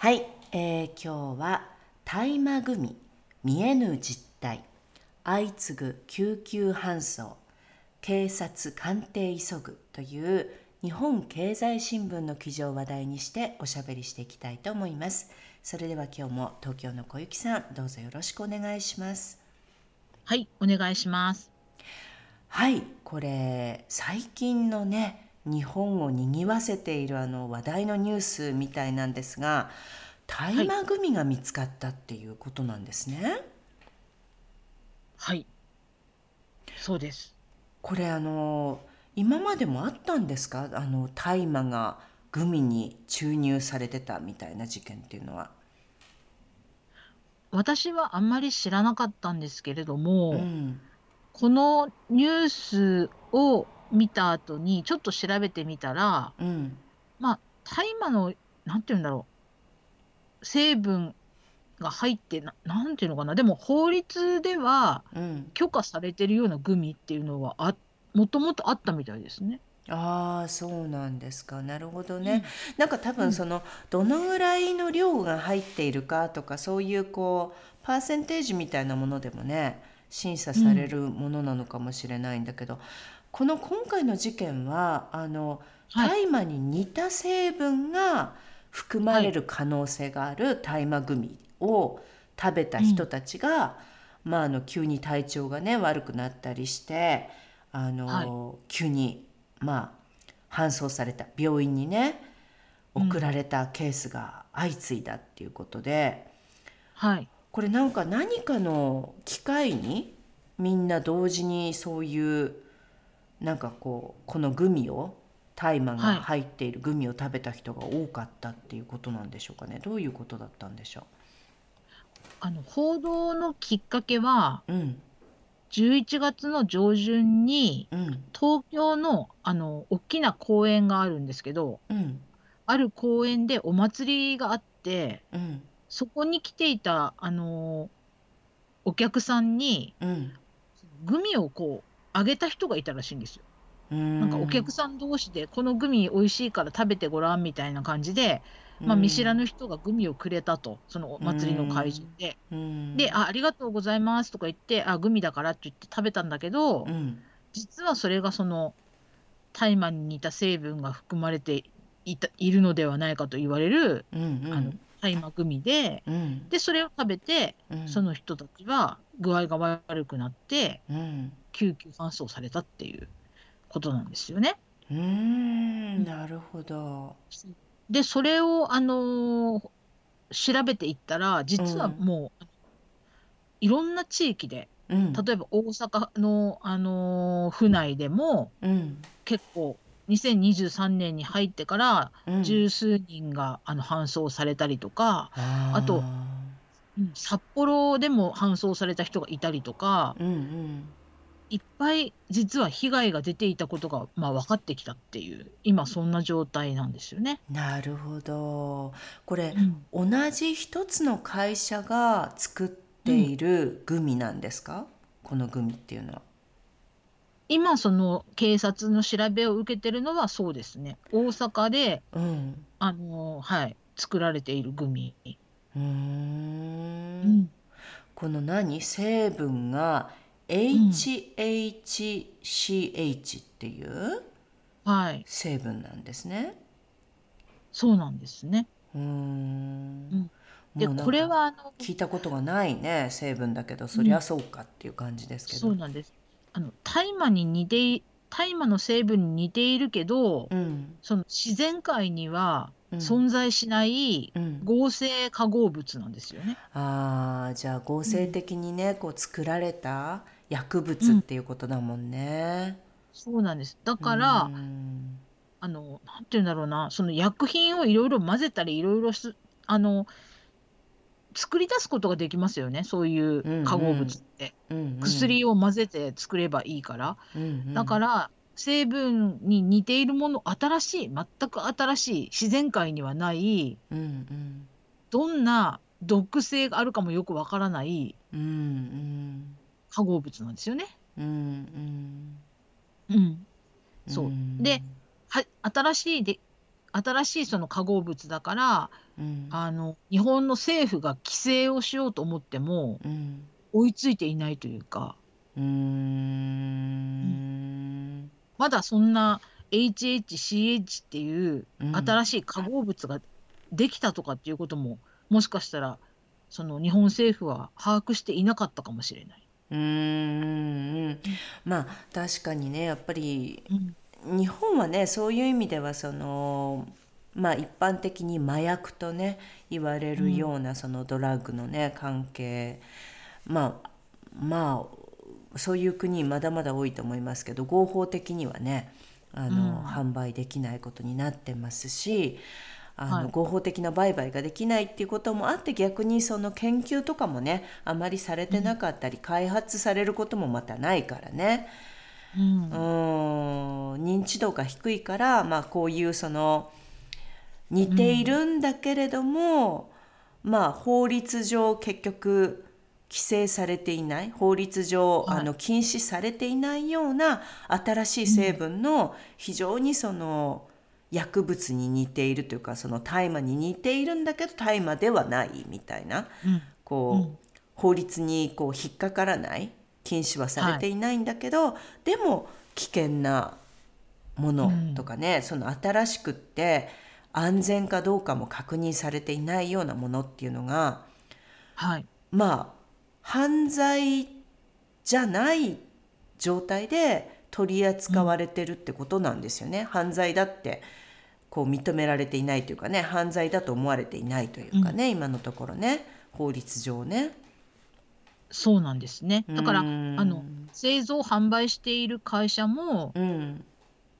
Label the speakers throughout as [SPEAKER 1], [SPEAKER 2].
[SPEAKER 1] はい、えー、今日は大麻組見えぬ実態。相次ぐ救急搬送警察鑑定急ぐという日本経済新聞の記事を話題にしておしゃべりしていきたいと思います。それでは今日も東京の小雪さんどうぞよろしくお願いします。
[SPEAKER 2] はいお願いします。
[SPEAKER 1] はいこれ最近のね日本を賑わせているあの話題のニュースみたいなんですが大麻グミが見つかったっていうことなんですね。
[SPEAKER 2] はい、そうです。
[SPEAKER 1] これあの今までもあったんですか？あの大麻がグミに注入されてたみたいな事件っていうのは。
[SPEAKER 2] 私はあんまり知らなかったんですけれども、うん、このニュースを見た後にちょっと調べてみたら、うん、まあ大麻のなんて言うんだろう成分が入ってななんていうのかな。でも法律では許可されてるようなグミっていうのはあもともとあったみたいですね。
[SPEAKER 1] ああそうなんですか。なるほどね、うん、なんか多分その、どのぐらいの量が入っているかとかそういうこうパーセンテージみたいなものでもね審査されるものなのかもしれないんだけど、この今回の事件はあの大麻に似た成分が含まれる可能性がある大麻グミを食べた人たちが、うん、まあ、あの急に体調がね悪くなったりしてあの、はい、急にまあ搬送された病院にね送られたケースが相次いだっていうことで、
[SPEAKER 2] うん、はい、
[SPEAKER 1] これなんか何かの機会にみんな同時にそういうなんかこうこのグミを大麻が入っているグミを食べた人が多かったっていうことなんでしょうかね。どういうことだったんでしょう？
[SPEAKER 2] あの報道のきっかけは、うん、11月の上旬に、うん、東京のあの大きな公園があるんですけど、うん、ある公園でお祭りがあって、うん、そこに来ていたあのお客さんに、グミをこうあげた人がいたらしいんですよ。なんかお客さん同士でこのグミ美味しいから食べてごらんみたいな感じで、まあ、見知らぬ人がグミをくれたとそのお祭りの会場で。であ「ありがとうございます」とか言って「あグミだから」って言って食べたんだけど、実はそれがその大麻に似た成分が含まれていたいるのではないかと言われる、うんうん、あの大麻グミで、うん、でそれを食べて、うん、その人たちは具合が悪くなって、うん、救急搬送されたっていうことなんですよね。
[SPEAKER 1] うーん、なるほど。
[SPEAKER 2] で、それを、あのー調べていったら、実はもう、いろんな地域で、うん。例えば大阪の、あのー府内でも、うん。結構、2023年に入ってから、十数人が、あの、搬送されたりとか、あと、うん、札幌でも搬送された人がいたりとか、うんうん。いっぱい実は被害が出ていたことが、まあ、分かってきたっていう今そんな状態なんですよね。
[SPEAKER 1] なるほど。これ、うん、同じ一つの会社が作っているグミなんですか、うん、このグミっていうのは。
[SPEAKER 2] 今その警察の調べを受けてるのはそうですね大阪で、うん、あのはい作られているグミ。うん
[SPEAKER 1] うんこの何？成分が HHCH っていう成分なんですね。
[SPEAKER 2] そうなんですね。う
[SPEAKER 1] ん。でこれはあの聞いたことがないね成分だけどそりゃそうかっていう感じですけど。
[SPEAKER 2] そうなんです。あの大麻に似て大麻の成分に似ているけど、うん、その自然界には存在しない合成化合物なんですよね。
[SPEAKER 1] うん、ああじゃあ合成的にね、こう作られた薬物っていうことだもんね。
[SPEAKER 2] そうなんです。だから、あの、なんて言うんだろうな、その薬品をいろいろ混ぜたり、いろいろすあの、作り出すことができますよね、そういう化合物って。うんうん。薬を混ぜて作ればいいから。うんうだから、成分に似ているもの、新しい、全く新しい、自然界にはないうんうん。どんな毒性があるかもよくわからないうんうん。化合物なんですよね。うんうん。うん。そう。で、は新しいで新しいその化合物だから、うん、あの日本の政府が規制をしようと思っても、うん、追いついていないというか、うん、まだそんな HHCH っていう新しい化合物ができたとかっていうことも、もしかしたらその日本政府は把握していなかったかもしれない。うん
[SPEAKER 1] まあ確かにねやっぱり、日本はねそういう意味ではそのまあ一般的に麻薬とね言われるようなそのドラッグのね関係。まあまあそういう国まだまだ多いと思いますけど合法的にはねあの、うん、販売できないことになってますしあの、はい、合法的な売買ができないっていうこともあって逆にその研究とかもねあまりされてなかったり、うん、開発されることもまたないからね。うん、認知度が低いから、まあ、こういうその似ているんだけれども、うん、まあ法律上結局規制されていない法律上、はい、あの禁止されていないような新しい成分の非常にその薬物に似ているというかその大麻に似ているんだけど大麻ではないみたいな、うん、こう、法律にこう引っかからない禁止はされていないんだけど、はい、でも危険なものとかね、うん、その新しくって安全かどうかも確認されていないようなものっていうのが、はい、まあ犯罪じゃない状態で取り扱われてるってことなんですよね。うん、犯罪だってこう認められていないというかね犯罪だと思われていないというかね、うん、今のところね法律上ね。
[SPEAKER 2] そうなんですね。だから、あの、製造販売している会社も、うん。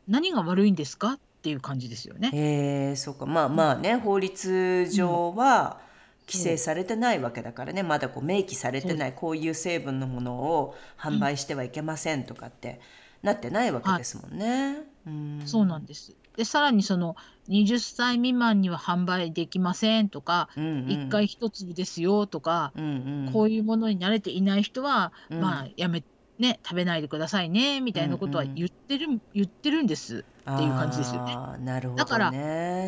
[SPEAKER 2] 何が悪いんですかっていう感じですよね。
[SPEAKER 1] ええ、そうか。まあまあね、法律上は規制されてないわけだからね、まだこう明記されてない、こういう成分のものを販売してはいけませんとかってなってないわけですもんね。
[SPEAKER 2] うん。そうなんです。で、さらにその20歳未満には販売できませんとか、うんうん、1回1粒ですよとか、うんうん、こういうものに慣れていない人は、うん、まあやめね食べないでくださいねみたいなことは言ってる、うんうん、言ってるんですっていう感じですよね。なるほど、ね、だから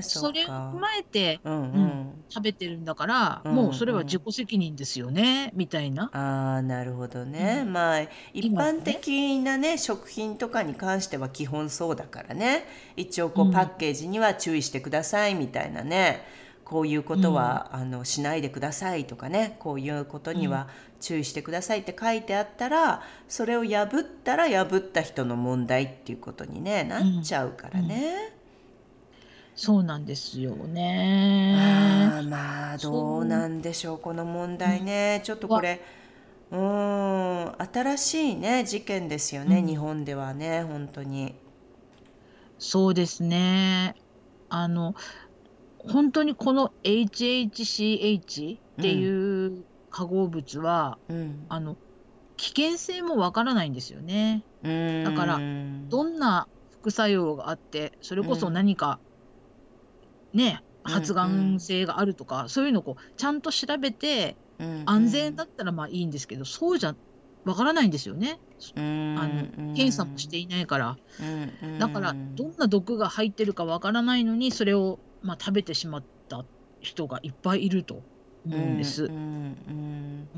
[SPEAKER 2] それを踏まえて、うん、うん、食べてるんだから、うんうん、もうそれは自己責任ですよねみたいな。
[SPEAKER 1] あなるほどね、うん、まあ一般的なね、ね、食品とかに関しては基本そうだからね。一応こうパッケージには注意してくださいみたいなね。こういうことは、あのしないでくださいとかねこういうことには注意してくださいって書いてあったらそれを破ったら破った人の問題っていうことに、ね、なっちゃうからね。
[SPEAKER 2] そうなんですよね。
[SPEAKER 1] あまあどうなんでしょうこの問題ね、ちょっとこれうん新しいね事件ですよね、うん、日本ではね本当に。
[SPEAKER 2] そうですね。あの本当にこの HHCH っていう化合物は、うん、あの危険性もわからないんですよね。だからどんな副作用があってそれこそ何か、うん、ね発がん性があるとか、うんうん、そういうのをこうちゃんと調べて、うん。うん、安全だったらまあいいんですけどそうじゃわからないんですよね。あの検査もしていないから、だからどんな毒が入ってるかわからないのにそれをまあ、食べてしまった人がいっぱいいると思うんです。うんうん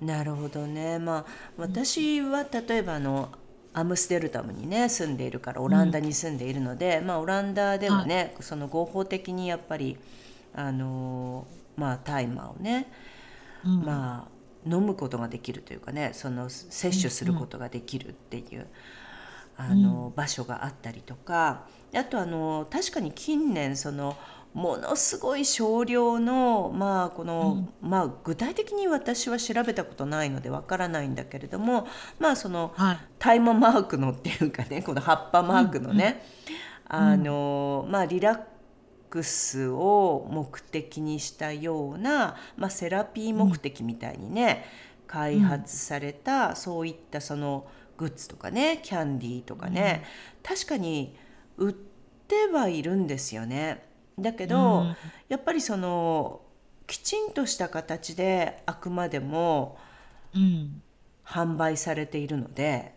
[SPEAKER 1] うん、なるほどね、まあ、私は例えばあのアムステルダムにね住んでいるからオランダに住んでいるので、うん、まあ、オランダではね、はい、その合法的にやっぱりあのまあ大麻をね、うん、まあ飲むことができるというかねその摂取することができるっていう、あの場所があったりとかあとあの確かに近年そのものすごい少量のまあこの、うん、まあ具体的に私は調べたことないのでわからないんだけれどもまあその、はい、大麻マークのっていうかねこの葉っぱマークのね、うんうん、あのまあリラックスを目的にしたような、まあ、セラピー目的みたいにね、開発された、そういったそのグッズとかねキャンディーとかね、確かに売ってはいるんですよね。だけど、うん、やっぱりそのきちんとした形であくまでも、販売されているので、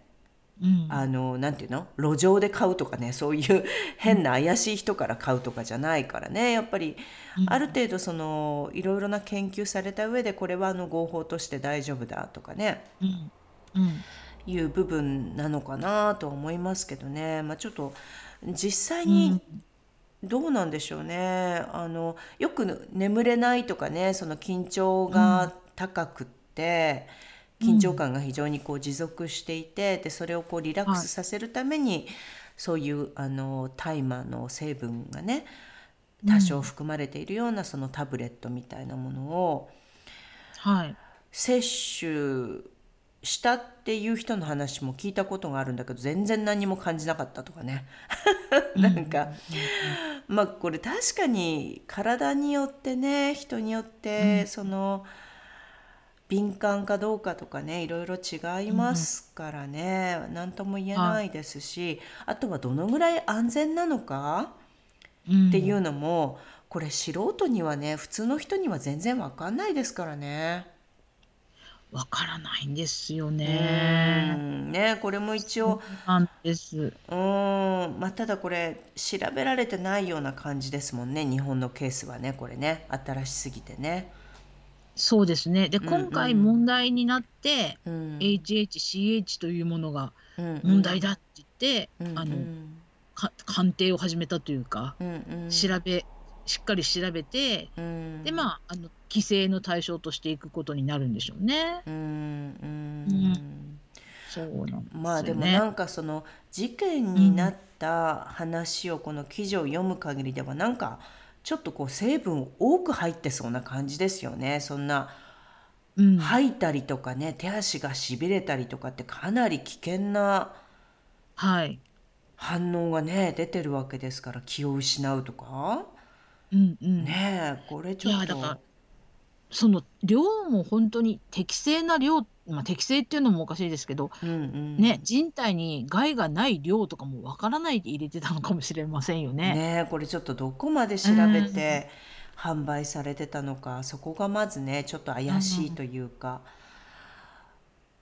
[SPEAKER 1] うん、あのなんていうの？路上で買うとかねそういう変な怪しい人から買うとかじゃないからね。やっぱりある程度そのいろいろな研究された上でこれはあの合法として大丈夫だとかね、うん。うん、いう部分なのかなと思いますけどね、まあ、ちょっと実際にどうなんでしょうね。あのよく眠れないとかねその緊張が高くって、緊張感が非常にこう持続していてでそれをこうリラックスさせるために、そういうあの大麻の成分がね多少含まれているようなそのタブレットみたいなものを摂取したっていう人の話も聞いたことがあるんだけど全然何も感じなかったとかね。なんか、まあこれ確かに体によってね人によってその敏感かどうかとかねいろいろ違いますからね。何とも言えないですしあとはどのぐらい安全なのかっていうのもこれ素人にはね普通の人には全然わかんないですからね。
[SPEAKER 2] わからないんですよね。
[SPEAKER 1] ね、これも一応。
[SPEAKER 2] なんです。
[SPEAKER 1] うん、まあ、ただこれ調べられてないような感じですもんね。日本のケースはね、これね、新しすぎてね。
[SPEAKER 2] そうですね。で、今回問題になって、うん、HHCH というものが問題だって言って、うんうん、あの、鑑定を始めたというか、うんうん、調べしっかり調べて、うん、でまああの規制の対象としていくことになるんでしょうね。うん、うん、そうなんね、
[SPEAKER 1] まあでもなんかその事件になった話をこの記事を読む限りではなんかちょっとこう成分多く入ってそうな感じですよね。そんな吐いたりとかね手足がしびれたりとかってかなり危険な反応がね出てるわけですから気を失うとか。うんうん。ねえ、これちょっ
[SPEAKER 2] だから、その量も本当に適正な量、まあ、適正っていうのもおかしいですけど、うんね、人体に害がない量とかもわからないで入れてたのかもしれませんよね。
[SPEAKER 1] ねえ、これちょっとどこまで調べて販売されてたのか、そこがまずね、ちょっと怪しいというか、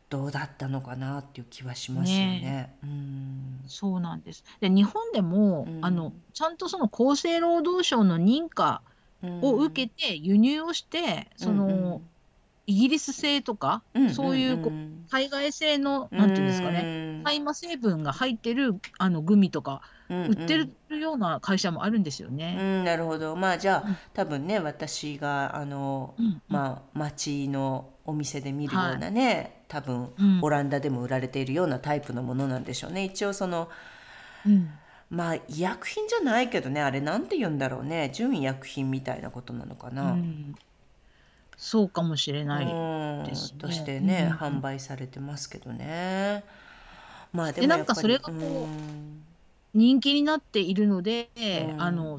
[SPEAKER 1] どうだったのかなっていう気はしますよね。ねう
[SPEAKER 2] ん、そうなんです。で、日本でも、うん、あのちゃんとその厚生労働省の認可を受けて輸入をして、うん、その、イギリス製とか、そういうこう海外製のなんていうんですかね、大麻成分が入ってるあのグミとか売ってるような会社もあるんですよね。
[SPEAKER 1] うん、なるほど。まあじゃあ、多分ね私があの、うんうん、まあ町のお店で見るようなね、はい、多分、オランダでも売られているようなタイプのものなんでしょうね。一応その、うん、まあ医薬品じゃないけどねあれなんて言うんだろうね。準医薬品みたいなことなのかな。うん、
[SPEAKER 2] そうかもしれない
[SPEAKER 1] ですね。としてね、販売されてますけどね。
[SPEAKER 2] まあでもなんかそれがこう、人気になっているので、あの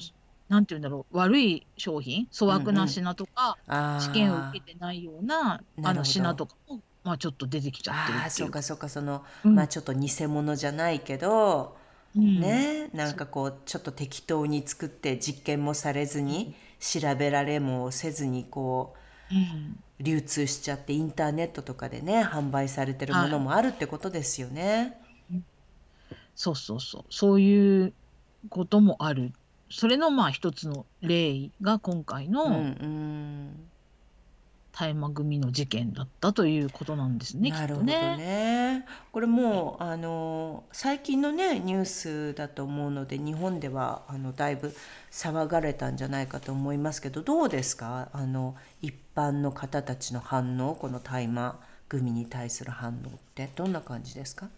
[SPEAKER 2] なんて言うんだろう悪い商品粗悪な品とか、試験を受けてないようなあの品とかも、まあ、ちょっと出てきちゃってる
[SPEAKER 1] あそうかそうか。その、うん、まあちょっと偽物じゃないけど、うん、ね。なんかこうちょっと適当に作って実験もされずに、調べられもせずにこう、うん、流通しちゃってインターネットとかでね販売されてるものもあるってことですよね。
[SPEAKER 2] はい、そうそうそう。そういうこともある。それのまあ一つの例が今回の大麻組の事件だったということなんですね。
[SPEAKER 1] なるほどね。これもうあの最近のねニュースだと思うので日本ではあのだいぶ騒がれたんじゃないかと思いますけどどうですか？あの一般の方たちの反応この大麻組に対する反応ってどんな感じですか？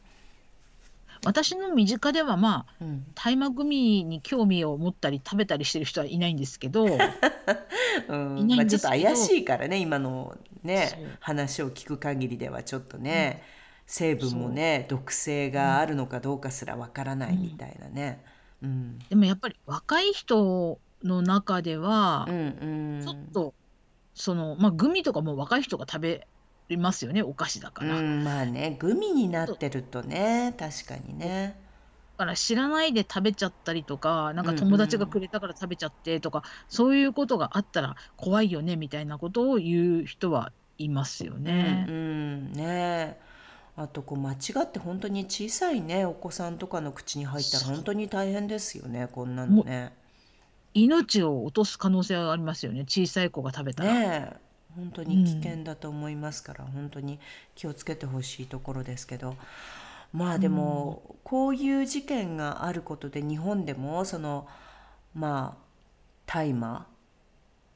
[SPEAKER 2] 私の身近ではまあ、大麻グミに興味を持ったり食べたりしてる人はいないんですけど、
[SPEAKER 1] うん、まあ、ちょっと怪しいからね今のね話を聞く限りではちょっとね、成分もね毒性があるのかどうかすらわからないみたいなね。
[SPEAKER 2] うん、でもやっぱり若い人の中では、ちょっとそのまあグミとかも若い人が食べますよねお菓子だから。
[SPEAKER 1] うん、まあねグミになってるとね確かにね。
[SPEAKER 2] だから知らないで食べちゃったりとかなんか友達がくれたから食べちゃってとか、そういうことがあったら怖いよねみたいなことを言う人はいますよね。
[SPEAKER 1] うん、ねあとこう間違って本当に小さいねお子さんとかの口に入ったら本当に大変ですよねこんなのね。
[SPEAKER 2] 命を落とす可能性はありますよね小さい子が食べたら。
[SPEAKER 1] ね本当に危険だと思いますから、うん、本当に気をつけてほしいところですけど。まあでも、うん、こういう事件があることで日本でもそのまあ大麻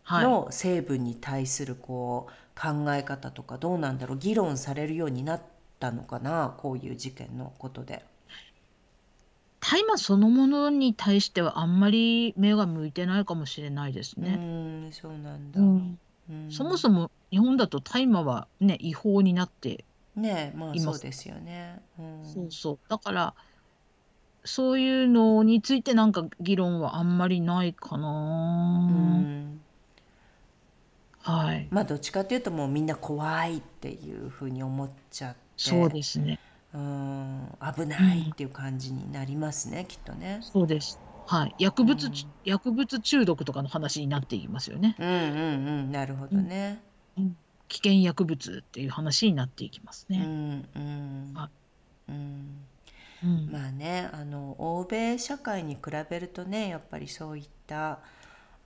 [SPEAKER 1] の成分に対するこう考え方とかどうなんだろう議論されるようになったのかなこういう事件のことで。
[SPEAKER 2] 大麻そのものに対してはあんまり目が向いてないかもしれないですね。
[SPEAKER 1] うんそうなんだ、うん
[SPEAKER 2] そもそも日本だと大麻はね違法になって
[SPEAKER 1] ねまあそうですよね。
[SPEAKER 2] うん、そうそうだからそういうのについてなんか議論はあんまりないかな。うんはい。
[SPEAKER 1] まあどっちかっていうともうみんな怖いっていうふうに思っちゃって
[SPEAKER 2] そうですね。
[SPEAKER 1] うん危ないっていう感じになりますね、きっとね。
[SPEAKER 2] そうです。はい。薬物、うん薬物中毒とかの話になっていきますよね。
[SPEAKER 1] うんうんうんなるほどね。
[SPEAKER 2] うん危険薬物っていう話になっていきます
[SPEAKER 1] う
[SPEAKER 2] ね。
[SPEAKER 1] んうん
[SPEAKER 2] は
[SPEAKER 1] うんうん。まあねあの欧米社会に比べるとねやっぱりそういった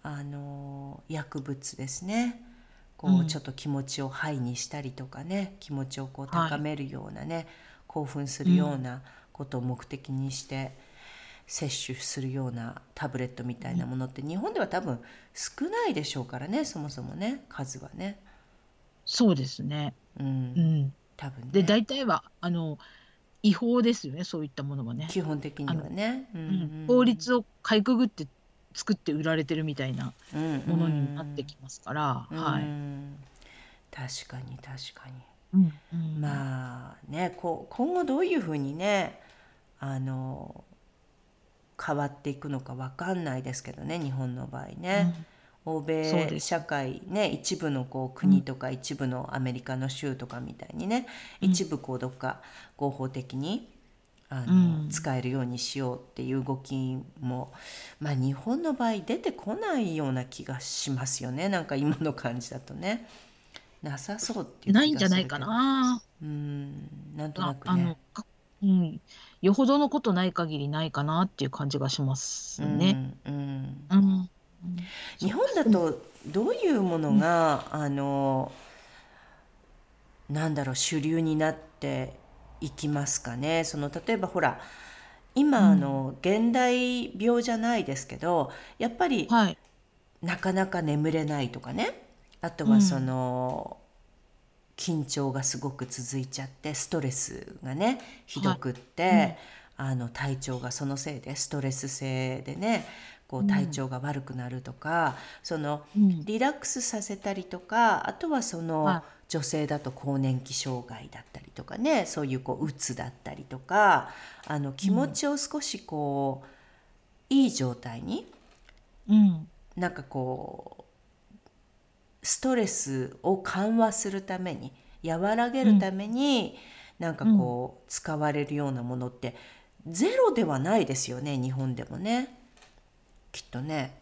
[SPEAKER 1] あの薬物ですねこう、ちょっと気持ちをハイにしたりとかね気持ちをこう高めるようなね、興奮するようなことを目的にして摂取するようなタブレットみたいなものって日本では多分少ないでしょうからねそもそもね数はね。
[SPEAKER 2] そうですね。
[SPEAKER 1] うん、う
[SPEAKER 2] ん、
[SPEAKER 1] 多分、ね、
[SPEAKER 2] で大体はあの違法ですよねそういったものはね。
[SPEAKER 1] 基本的にはね。
[SPEAKER 2] うん、法律をかいくぐって作って売られてるみたいなものになってきますから、はい。
[SPEAKER 1] 確かに確かに。
[SPEAKER 2] うんうん、
[SPEAKER 1] まあねこ今後どういうふうにねあの変わっていくのか分かんないですけどね日本の場合ね。うん、欧米社会ね一部のこう国とか一部のアメリカの州とかみたいにね、うん、一部こうどっか合法的にあの、うん、使えるようにしようっていう動きも、まあ、日本の場合出てこないような気がしますよねなんか今の感じだとね。なさそうっていう
[SPEAKER 2] ないんじゃないかな。
[SPEAKER 1] うんなんとなくね。
[SPEAKER 2] うん、よほどのことない限りないかなっていう感じがしますね。
[SPEAKER 1] うんうん。うん、日本だとどういうものが、あのなんだろう主流になっていきますかね？その例えばほら今、あの現代病じゃないですけどやっぱり、
[SPEAKER 2] はい、
[SPEAKER 1] なかなか眠れないとかね？あとはその、緊張がすごく続いちゃってストレスがねひどくって、はい。うん、あの体調がそのせいでストレス性でねこう体調が悪くなるとか、うん、そのリラックスさせたりとかあとはその、はい、女性だと更年期障害だったりとかねそういうこううつだったりとかあの気持ちを少しこう、うん、いい状態に、
[SPEAKER 2] うん、
[SPEAKER 1] なんかこうストレスを緩和するために和らげるために、うん、なんかこう、使われるようなものってゼロではないですよね日本でもね。きっとね。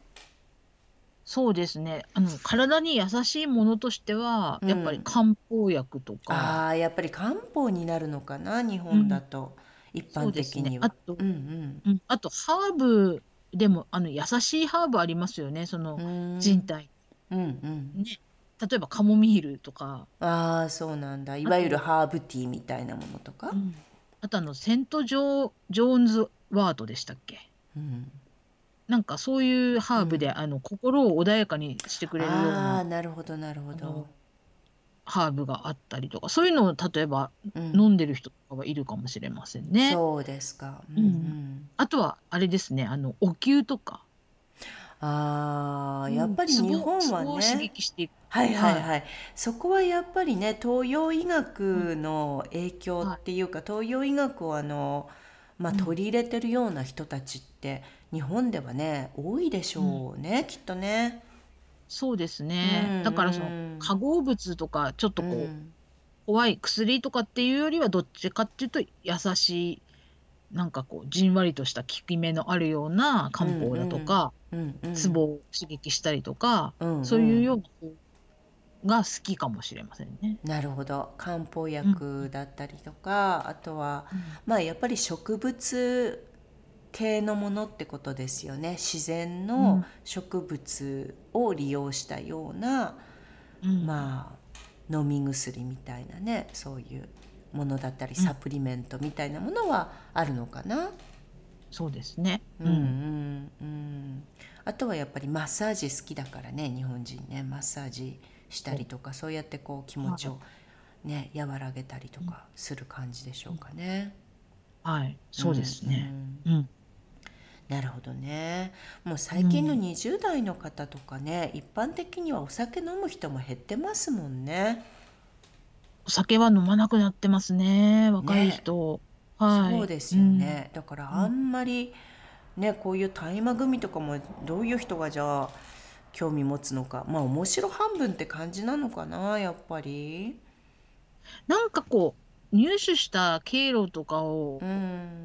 [SPEAKER 2] そうですね。あの体に優しいものとしては、やっぱり漢方薬とか。
[SPEAKER 1] ああやっぱり漢方になるのかな日本だと、一般的には。
[SPEAKER 2] あと、うんうん。うん、あとハーブでもあの優しいハーブありますよね。その人体
[SPEAKER 1] うんうん。
[SPEAKER 2] ね、例えばカモミールとか、
[SPEAKER 1] ああそうなんだ。いわゆるハーブティーみたいなものとか？
[SPEAKER 2] う、ん、あとあのセントジョージョーンズワードでしたっけ？
[SPEAKER 1] うん、
[SPEAKER 2] なんかそういうハーブで、あの心を穏やかにしてくれるよう
[SPEAKER 1] あ
[SPEAKER 2] な
[SPEAKER 1] あなるほどなるほど。
[SPEAKER 2] ハーブがあったりとか。そういうのを例えば飲んでる人とかはいるかもしれませんね。
[SPEAKER 1] そうですか、
[SPEAKER 2] うん。うん、あとはあれですね。あのお灸とか。
[SPEAKER 1] あやっぱり日本はね、はいはいはい、そこはやっぱりね東洋医学の影響っていうか、東洋医学をあの、まあ、取り入れてるような人たちって日本ではね多いでしょうね、きっとね。
[SPEAKER 2] そうですね。だからその化合物とかちょっとこう、怖い薬とかっていうよりはどっちかっていうと優しいなんかこうじんわりとした効き目のあるような漢方だとか、ツボを刺激したりとか、そういうようなが好きかもしれませんね。
[SPEAKER 1] なるほど。漢方薬だったりとか、あとは、まあやっぱり植物系のものってことですよね。自然の植物を利用したような、うん、まあ飲み薬みたいなねそういうものだったりサプリメントみたいなものはあるのかな、
[SPEAKER 2] そうですね、
[SPEAKER 1] うん、うん、うん、あとはやっぱりマッサージ好きだからね日本人ね。マッサージしたりとかそうやってこう気持ちをね和らげたりとかする感じでしょうかね。
[SPEAKER 2] はい、そうですね。うん、うん。
[SPEAKER 1] なるほどね。もう最近の20代の方とかね、うん、一般的にはお酒飲む人も減ってますもんね
[SPEAKER 2] お酒は飲まなくなってますね若い人、
[SPEAKER 1] ね、はい、そうですよね、うん、だからあんまりねこういう大麻組とかもどういう人がじゃあ興味持つのか。まあ面白半分って感じなのかなやっぱり。
[SPEAKER 2] なんかこう入手した経路とかを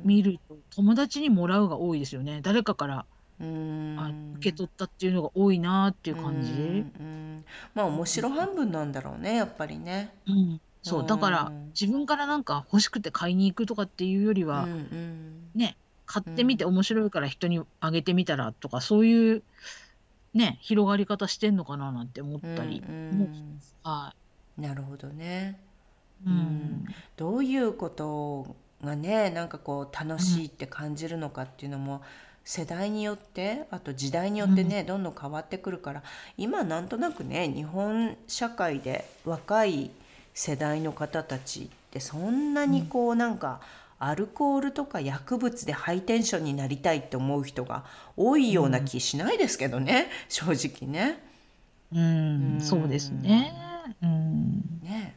[SPEAKER 2] 見ると、友達にもらうが多いですよね。誰かからあ受け取ったっていうのが多いなっていう感じ。
[SPEAKER 1] うん。まあ面白半分なんだろうねやっぱりね。
[SPEAKER 2] うん、そうだから自分からなんか欲しくて買いに行くとかっていうよりは、ね買ってみて面白いから人にあげてみたらとかそういうね広がり方してんのかななんて思ったり
[SPEAKER 1] はい。なるほどね。うん、どういうことがねなんかこう楽しいって感じるのかっていうのも世代によってあと時代によってね、どんどん変わってくるから今なんとなくね日本社会で若い世代の方たちってそんなにこうなんか、アルコールとか薬物でハイテンションになりたいって思う人が多いような気しないですけどね、正直ね。
[SPEAKER 2] うん、そうですね。うん、ね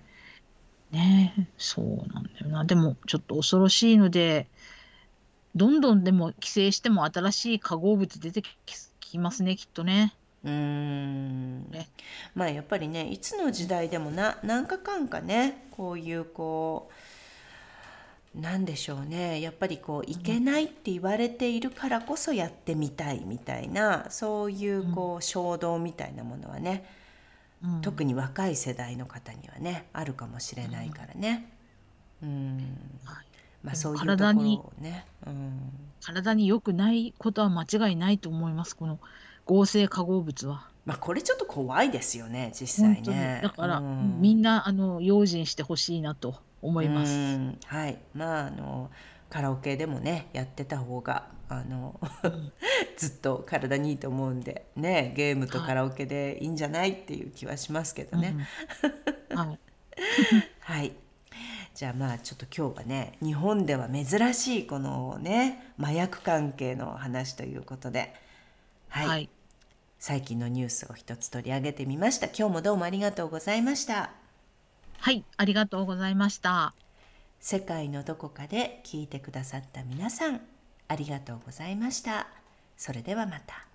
[SPEAKER 2] ねそうなんだよな。でも、ちょっと恐ろしいので、どんどんでも規制しても新しい化合物出てきますね、きっとね。う
[SPEAKER 1] ん。ね。まあやっぱりねいつの時代でもな何かかんかねこういうこうなんでしょうねやっぱりこういけないって言われているからこそやってみたいみたいなそういうこう衝動みたいなものはね、特に若い世代の方にはねあるかもしれないからね。うん、まあそういうところをね、うん、
[SPEAKER 2] 体に良くないことは間違いないと思いますこの合成化合物は。
[SPEAKER 1] まあこれちょっと怖いですよね実際ね。
[SPEAKER 2] だから、うん、みんなあの用心してほしいなと思います。
[SPEAKER 1] はい。まああのカラオケでもねやってた方があの ずっと体にいいと思うんでねゲームとカラオケでいいんじゃないっていう気はしますけどね。はい、はい、じゃあまあちょっと今日はね日本では珍しいこのね麻薬関係の話ということで、はい、はい、最近のニュースを一つ取り上げてみました。今日もどうもありがとうございました。
[SPEAKER 2] はい、ありがとうございました。
[SPEAKER 1] 世界のどこかで聞いてくださった皆さんありがとうございました。それではまた。